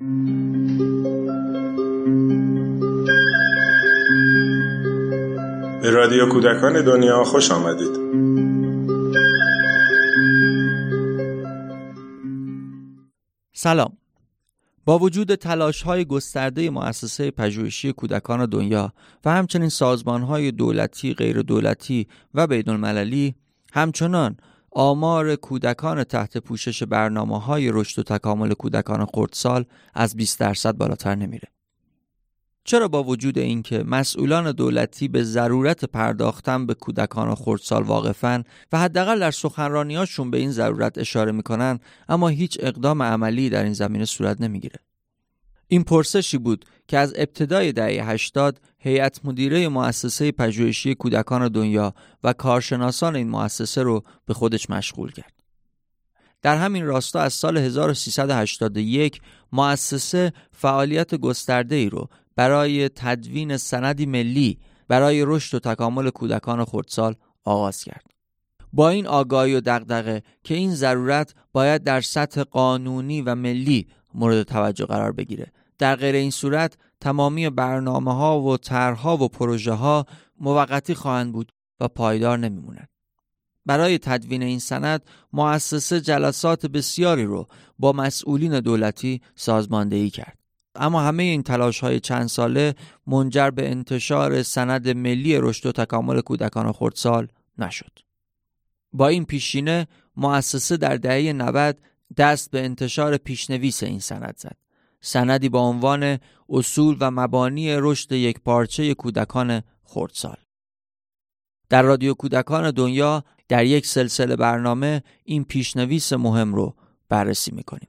به رادیو کودکان دنیا خوش آمدید. سلام. با وجود تلاش های گسترده مؤسسه پژوهشی کودکان دنیا و همچنین سازمان های دولتی، غیر دولتی و بین المللی همچنان آمار کودکان تحت پوشش برنامه های رشد و تکامل کودکان خردسال از 20 درصد بالاتر نمیره. چرا با وجود اینکه مسئولان دولتی به ضرورت پرداختن به کودکان خردسال واقفن و حداقل در سخنرانیاشون به این ضرورت اشاره می‌کنن اما هیچ اقدام عملی در این زمینه صورت نمی‌گیره این پرسشی بود که از ابتدای دهه 80 هیئت مدیره مؤسسه پژوهشی کودکان دنیا و کارشناسان این مؤسسه رو به خودش مشغول کرد. در همین راستا از سال 1381 مؤسسه فعالیت گسترده ای رو برای تدوین سندی ملی برای رشد و تکامل کودکان خردسال آغاز کرد. با این آگاهی و دغدغه که این ضرورت باید در سطح قانونی و ملی مورد توجه قرار بگیره. در غیر این صورت تمامی برنامه ها و طرحها و پروژه ها موقتی خواهند بود و پایدار نمیمونند. برای تدوین این سند مؤسسه جلسات بسیاری رو با مسئولین دولتی سازماندهی کرد. اما همه این تلاش های چند ساله منجر به انتشار سند ملی رشد و تکامل کودکان خردسال نشد. با این پیشینه مؤسسه در دهه 90 دست به انتشار پیشنویس این سند زد. سندی با عنوان اصول و مبانی رشد یک پارچه کودکان خردسال. در رادیو کودکان دنیا در یک سلسله برنامه این پیشنویس مهم رو بررسی می‌کنیم.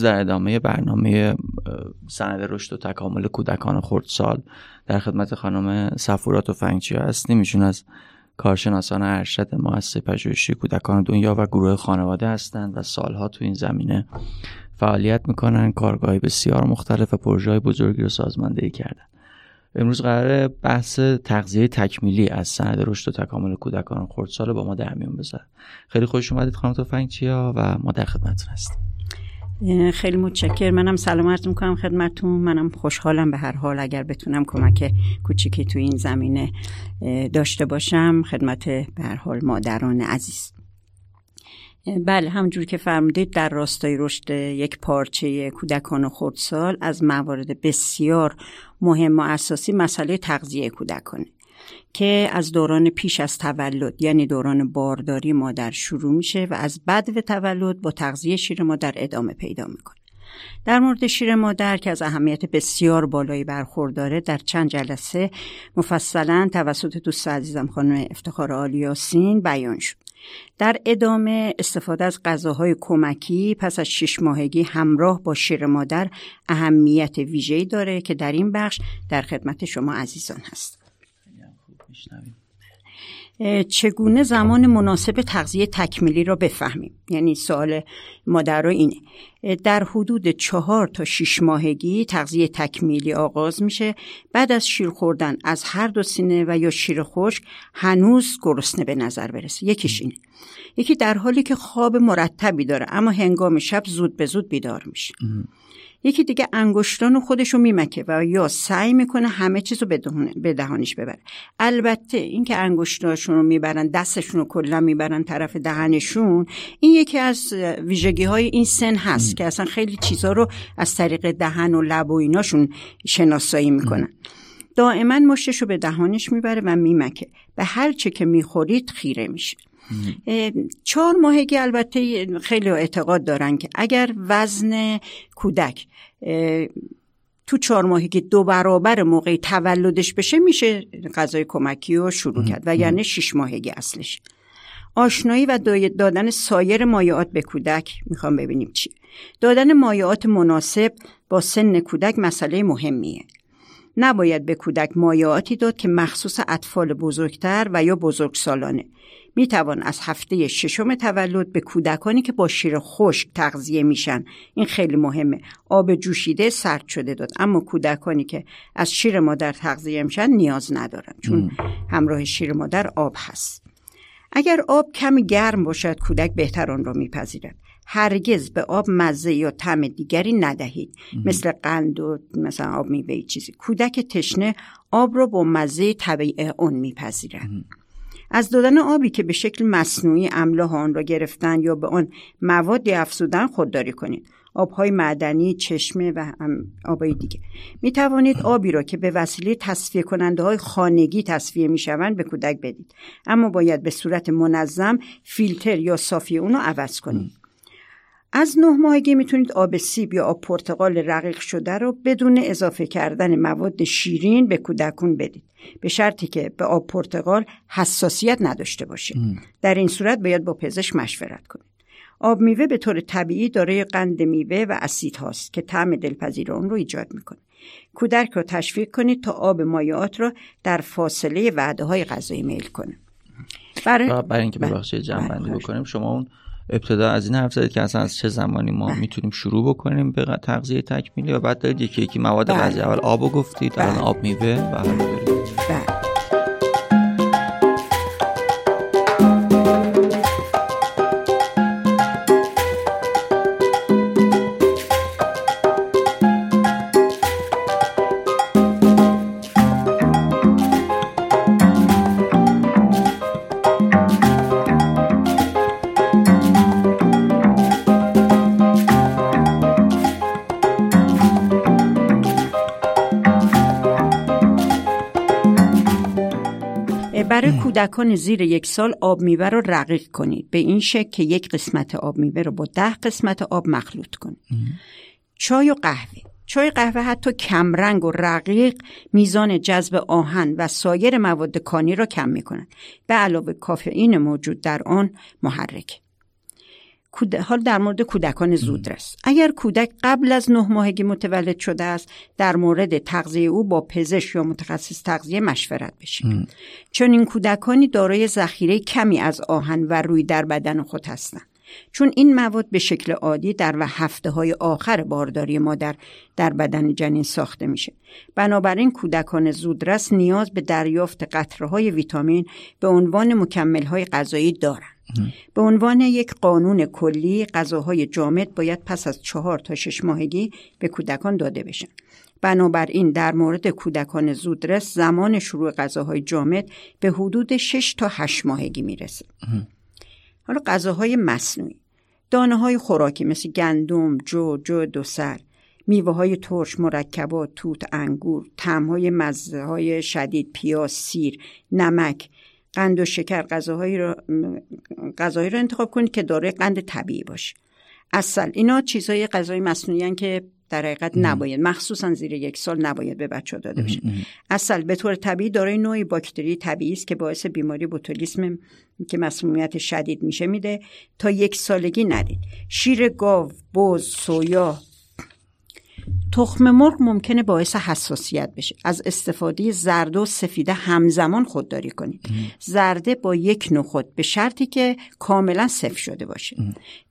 امروز در ادامه برنامه سند رشد و تکامل کودکان خردسال در خدمت خانم سفورات و فنگچی هستیم. ایشون از کارشناسان ارشد مؤسسه پژوهشی کودکان دنیا و گروه خانواده هستند و سالها تو این زمینه فعالیت می‌کنن. کارگاهی بسیار مختلف و پروژه بزرگی رو سازماندهی کردن. امروز قرار بحث تغذیه تکمیلی از سند رشد و تکامل کودکان خردسال با ما در میون بذاره خیلی خوش اومدید خانم توفنگچیا و ما در خدمتتون هستیم. خیلی متشکر منم سلام عرض می‌کنم خدمتتون. منم خوشحالم به هر حال اگر بتونم کمک کوچیکی تو این زمینه داشته باشم. خدمت به هر حال مادران عزیز. بله همونجور که فرمودید در راستای رشد یک پارچه کودکان و خردسال از موارد بسیار مهم و اساسی مسئله تغذیه کودکانه. که از دوران پیش از تولد یعنی دوران بارداری مادر شروع میشه و از بعد و تولد با تغذیه شیر مادر ادامه پیدا می‌کنه. در مورد شیر مادر که از اهمیت بسیار بالایی برخورداره در چند جلسه مفصلا توسط دوست عزیزم خانم افتخار آلیاسین بیان شد. در ادامه استفاده از غذاهای کمکی پس از شش ماهگی همراه با شیر مادر اهمیت ویژه‌ای داره که در این بخش در خدمت شما عزیزان هست چگونه زمان مناسب تغذیه تکمیلی را بفهمیم؟ یعنی سوال مادر رو اینه. در حدود چهار تا شیش ماهگی تغذیه تکمیلی آغاز میشه. بعد از شیر خوردن از هر دو سینه و یا شیر خشک هنوز گرسنه به نظر برسه. یکیش اینه. یکی در حالی که خواب مرتبی داره اما هنگام شب زود به زود بیدار میشه. یکی دیگه انگشتان خودشو میمکه و یا سعی می‌کنه همه چیز رو به دهانش ببره. البته اینکه انگشتاشون رو می‌برن دستشون رو کلا می‌برن طرف دهنشون این یکی از ویژگی های این سن هست که اصلا خیلی چیزها رو از طریق دهن و لب و ایناشون شناسایی می‌کنن. دائما مشتش رو به دهانش می‌بره و میمکه. به هر چه که می‌خورید خیره میشه. چهار ماهگی البته خیلی اعتقاد دارن که اگر وزن کودک تو چهار ماهی که دو برابر موقع تولدش بشه میشه غذای کمکی رو شروع کرد و یعنی شش ماهگی اصلش. آشنایی و دادن سایر مایعات به کودک می‌خوام ببینیم چی. دادن مایعات مناسب با سن کودک مسئله مهمیه. نباید به کودک مایعاتی داد که مخصوص اطفال بزرگتر و یا بزرگسالانه. می توان از هفته ششم تولد به کودکانی که با شیر خشک تغذیه میشن. این خیلی مهمه. آب جوشیده سرد شده داد. اما کودکانی که از شیر مادر تغذیه میشن نیاز ندارن چون همراه شیر مادر آب هست. اگر آب کمی گرم باشد کودک بهتر آن را میپذیرد. هرگز به آب مزه یا طعم دیگری ندهید. مثل قند و مثلا آب میوه چیزی. کودک تشنه آب را با مزه طبیعی اون میپذیرد. از دادن آبی که به شکل مصنوعی املاح آن را گرفتن یا به آن موادی افزودن خودداری کنید. آبهای معدنی، چشمه و آبهای دیگه. می توانید آبی را که به وسیله تصفیه کننده های خانگی تصفیه می شوند به کودک بدید. اما باید به صورت منظم فیلتر یا صافی اون رو عوض کنید. از نه ماهگی می‌تونید آب سیب یا آب پرتقال رقیق شده رو بدون اضافه کردن مواد شیرین به کودکون بدید. به شرطی که به آب پرتقال حساسیت نداشته باشه. در این صورت باید با پزشک مشورت کنید. آب میوه به طور طبیعی دارای قند میوه و اسید هاست که طعم دلپذیر اون رو ایجاد می‌کنه. کودک رو تشویق کنید تا آب مایعات را در فاصله وعده های غذایی میل کنه. برای, برای اینکه ببخشید جمع بندی بکنیم شما اون ابتدا از این حرف زدید که اصلا از چه زمانی ما می‌تونیم شروع بکنیم به تغذیه تکمیلی و بعد دارید یکی یکی مواد غذایی اول آبو گفتید الان آب میوه و کودکان زیر یک سال آب میوه رو رقیق کنید. به این شکل که یک قسمت آب میوه رو با ده قسمت آب مخلوط کنید. چای و قهوه. چای قهوه حتی کمرنگ و رقیق میزان جذب آهن و سایر مواد کانی را کم می‌کنند به علاوه کافئین موجود در آن محرک حال در مورد کودکان زودرس. اگر کودک قبل از نه ماهگی متولد شده است در مورد تغذیه او با پزشک یا متخصص تغذیه مشورت بشید چون این کودکانی دارای ذخیره کمی از آهن و روی در بدن خود هستند. چون این مواد به شکل عادی در و هفته های آخر بارداری مادر در بدن جنین ساخته میشه. بنابراین کودکان زودرس نیاز به دریافت قطره های ویتامین به عنوان مکمل های غذایی دارند. به عنوان یک قانون کلی غذاهای جامد باید پس از چهار تا شش ماهگی به کودکان داده بشن. بنابراین در مورد کودکان زودرس زمان شروع غذاهای جامد به حدود 6 تا 8 ماهگی می‌رسه. حالا غذاهای مصنوعی. دانه های خوراکی مثل گندم، جو، جو دو سر میوه های ترش، مرکبات، توت، انگور، تم های مزه های شدید، پیاز، سیر، نمک، قند و شکر غذاهایی رو غذایی رو انتخاب کنید که دارای قند طبیعی باشه. اصل اینا چیزهای غذای مصنوعی که در حقیقت نباید. مخصوصا زیر یک سال نباید به بچه داده بشه. اصل به طور طبیعی دارای نوعی باکتری طبیعی است که باعث بیماری بوتولیسم که مسمومیت شدید میشه میده. تا یک سالگی ندید. شیر گاو بز سویا تخم مرغ ممکنه باعث حساسیت بشه. از استفاده زرده و سفیده همزمان خودداری کنید. زرده با یک نخود به شرطی که کاملا صفر شده باشه.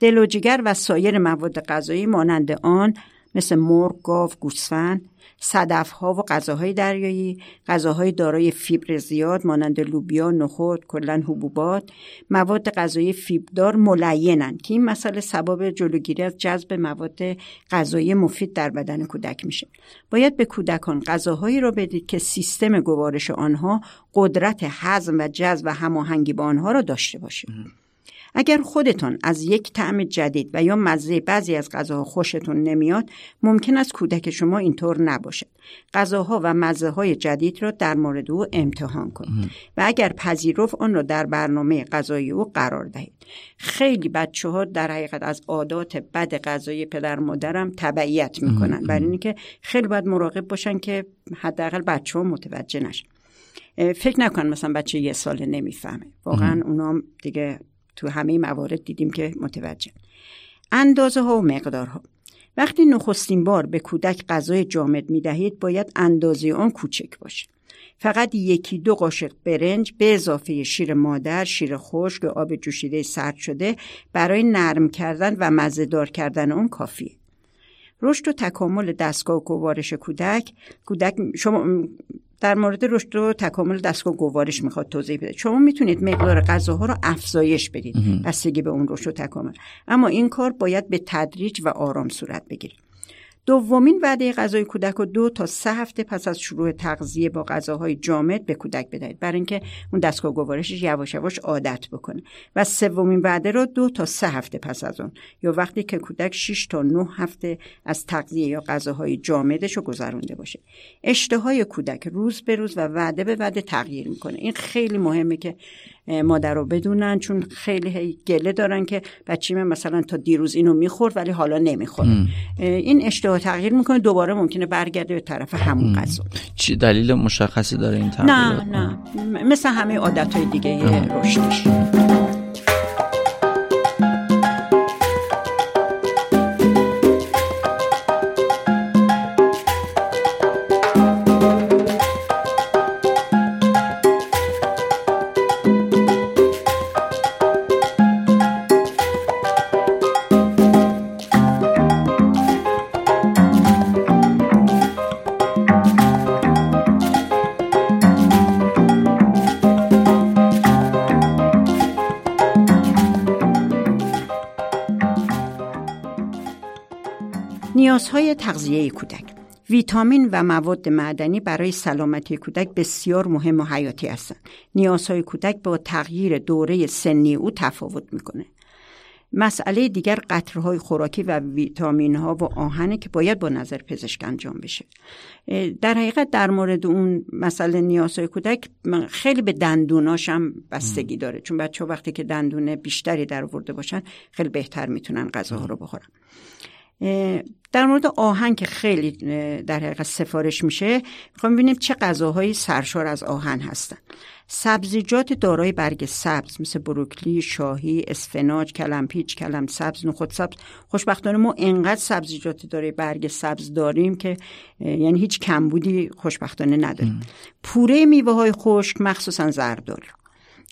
دل و جگر و سایر مواد غذایی مانند آن مثل مرغ، گاو، گوسفند صدف ها و غذاهای دریایی غذاهای دارای فیبر زیاد مانند لوبیا نخود کلا حبوبات مواد غذایی فیبردار ملینن که این مسئله سبب جلوگیری از جذب مواد غذایی مفید در بدن کودک میشه. باید به کودکان غذاهایی را بدید که سیستم گوارش آنها قدرت هضم و جذب و هماهنگی با آنها را داشته باشه. اگر خودتون از یک طعم جدید و یا مزه بعضی از غذاها خوشتون نمیاد ممکن است کودک شما اینطور نباشد. غذاها و مزه های جدید را در مورد او امتحان کنید و اگر پذیرفت آن را در برنامه غذایی او قرار دهید. خیلی بچه ها در حقیقت از عادات بد غذایی پدر مادرم تبعیت می‌کنن. برای اینکه خیلی باید مراقب باشن که حداقل بچه ها متوجه نشن. فکر نکن مثلا بچه یه سال نمی‌فهمه. واقعا اونا دیگه تو همه موارد دیدیم که متوجه. اندازه ها و مقدارها. وقتی نخستین بار به کودک غذای جامد می دهید باید اندازه آن کوچک باشه. فقط یکی دو قاشق برنج به اضافه شیر مادر، شیر خشک آب جوشیده سرد شده برای نرم کردن و مزهدار کردن اون کافیه. رشد و تکامل دستگاه و گوارش کودک کودک شما در مورد رشد و تکامل دستگاه گوارش می‌خواد توضیح بده. شما می‌تونید مقدار غذاها رو افزایش بدید. بستگی به اون رشد و تکامل. اما این کار باید به تدریج و آرام صورت بگیره. دومین وعده غذای کودک رو دو تا سه هفته پس از شروع تغذیه با غذاهای جامد به کودک بدهید. برای اینکه اون دستگاه گوارشش یواش یواش عادت بکنه. و سومین وعده رو دو تا سه هفته پس از اون. یا وقتی که کودک 6 تا 9 هفته از تغذیه یا غذاهای جامدش رو گذرونده باشه. اشتهای کودک روز به روز و وعده به وعده تغییر می‌کنه. این خیلی مهمه که مادر رو بدونن چون خیلی گله دارن که بچه من مثلا تا دیروز اینو می‌خورد ولی حالا نمی‌خورد این اشتها تغییر می‌کنه دوباره ممکنه برگرده به طرف همون غذا. چی دلیل مشخصی داره این تغییر نه. نه مثل همه عادت های دیگه رشدش. نیازهای تغذیه کودک. ویتامین و مواد معدنی برای سلامتی کودک بسیار مهم و حیاتی هستند. نیازهای کودک با تغییر دوره سنی او تفاوت می‌کنه. مسئله دیگر قطرهای خوراکی و ویتامین ها و آهنه که باید با نظر پزشک انجام بشه. در حقیقت در مورد اون مسئله نیازهای کودک خیلی به دندوناش هم بستگی داره. چون بچه ها وقتی که دندونه بیشتری در ورده باشن خیلی بهتر می‌تونن غذاها رو بخورن. در مورد آهن که خیلی در حقیقت سفارش میشه می‌خوام ببینیم چه غذاهایی سرشار از آهن هستن. سبزیجات دارای برگ سبز مثل بروکلی، شاهی، اسفناج، کلمپیچ، کلم سبز، نخود سبز. خوشبختانه ما انقدر سبزیجات دارای برگ سبز داریم که یعنی هیچ کمبودی خوشبختانه نداریم. پوره میوه های خشک مخصوصا زردال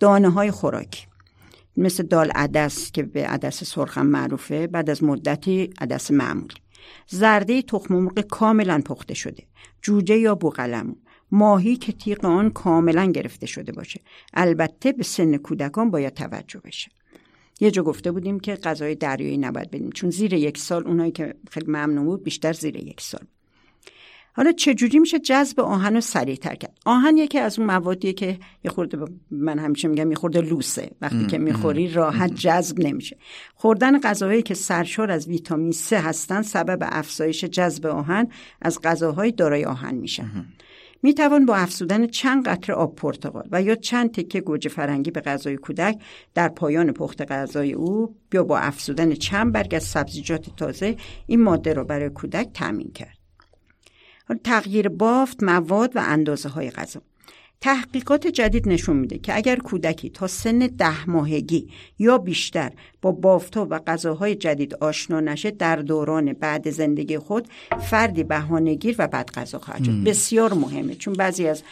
دانه های خوراکی. مثل دال عدس که به عدس سرخم معروفه بعد از مدتی عدس معمولی زرده تخم مرغ کاملا پخته شده. جوجه یا بوقلمون ماهی که تیغ آن کاملا گرفته شده باشه. البته به سن کودکان باید توجه بشه. یه جا گفته بودیم که غذای دریایی نباید بدیم چون زیر یک سال اونایی که خیلی ممنون بود بیشتر زیر یک سال حالا چجوری میشه جذب آهن رو سریعتر کرد؟ آهن یکی از اون موادیه که یه خورده من همیشه میگم یه خورده لوسه. وقتی که می‌خوری راحت جذب نمیشه. خوردن غذاهایی که سرشار از ویتامین C هستن سبب افزایش جذب آهن از غذاهای دارای آهن میشن می توان با افزودن چند قطره آب پرتقال و یا چند تکه گوجه فرنگی به غذای کودک در پایان پخت غذای او یا با افزودن چند برگ از سبزیجات تازه این ماده را برای کودک تامین کرد. تغییر بافت مواد و اندازه های غذا. تحقیقات جدید نشون میده که اگر کودکی تا سن ده ماهگی یا بیشتر با بافتها و غذاهای جدید آشنا نشه در دوران بعد زندگی خود فردی بهانهگیر و بد غذا خواهد شد. بسیار مهمه. چون بعضی از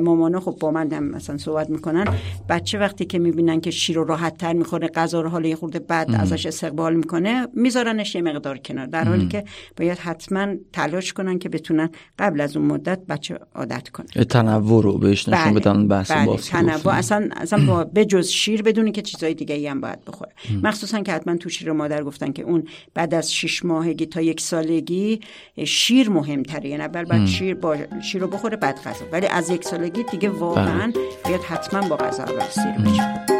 مامانا خب با من هم مثلا صحبت می‌کنن بچه وقتی که می‌بینن که شیر رو راحت تر می‌خوره غذا رو حالا یه خورده بعد ازش استقبال می‌کنه میذارنش یه مقدار کنار در حالی که باید حتما تلاش کنن که بتونن قبل از اون مدت بچه عادت کنه تنوع رو بهش نشون بله. بدن بحث بله. تنوع. اصلا اصلا با بجز شیر بدونی که چیزای دیگه ای هم باید بخوره. مخصوصا که حتما تو شیر مادر گفتن که اون بعد از شش ماهگی تا یک سالگی شیر مهمتره. یعنی اول بعد شیر با شیر رو بخوره بعد غذا. ولی از یک سالگی دیگه واقعا باید حتما با غذا اول سیر بشه.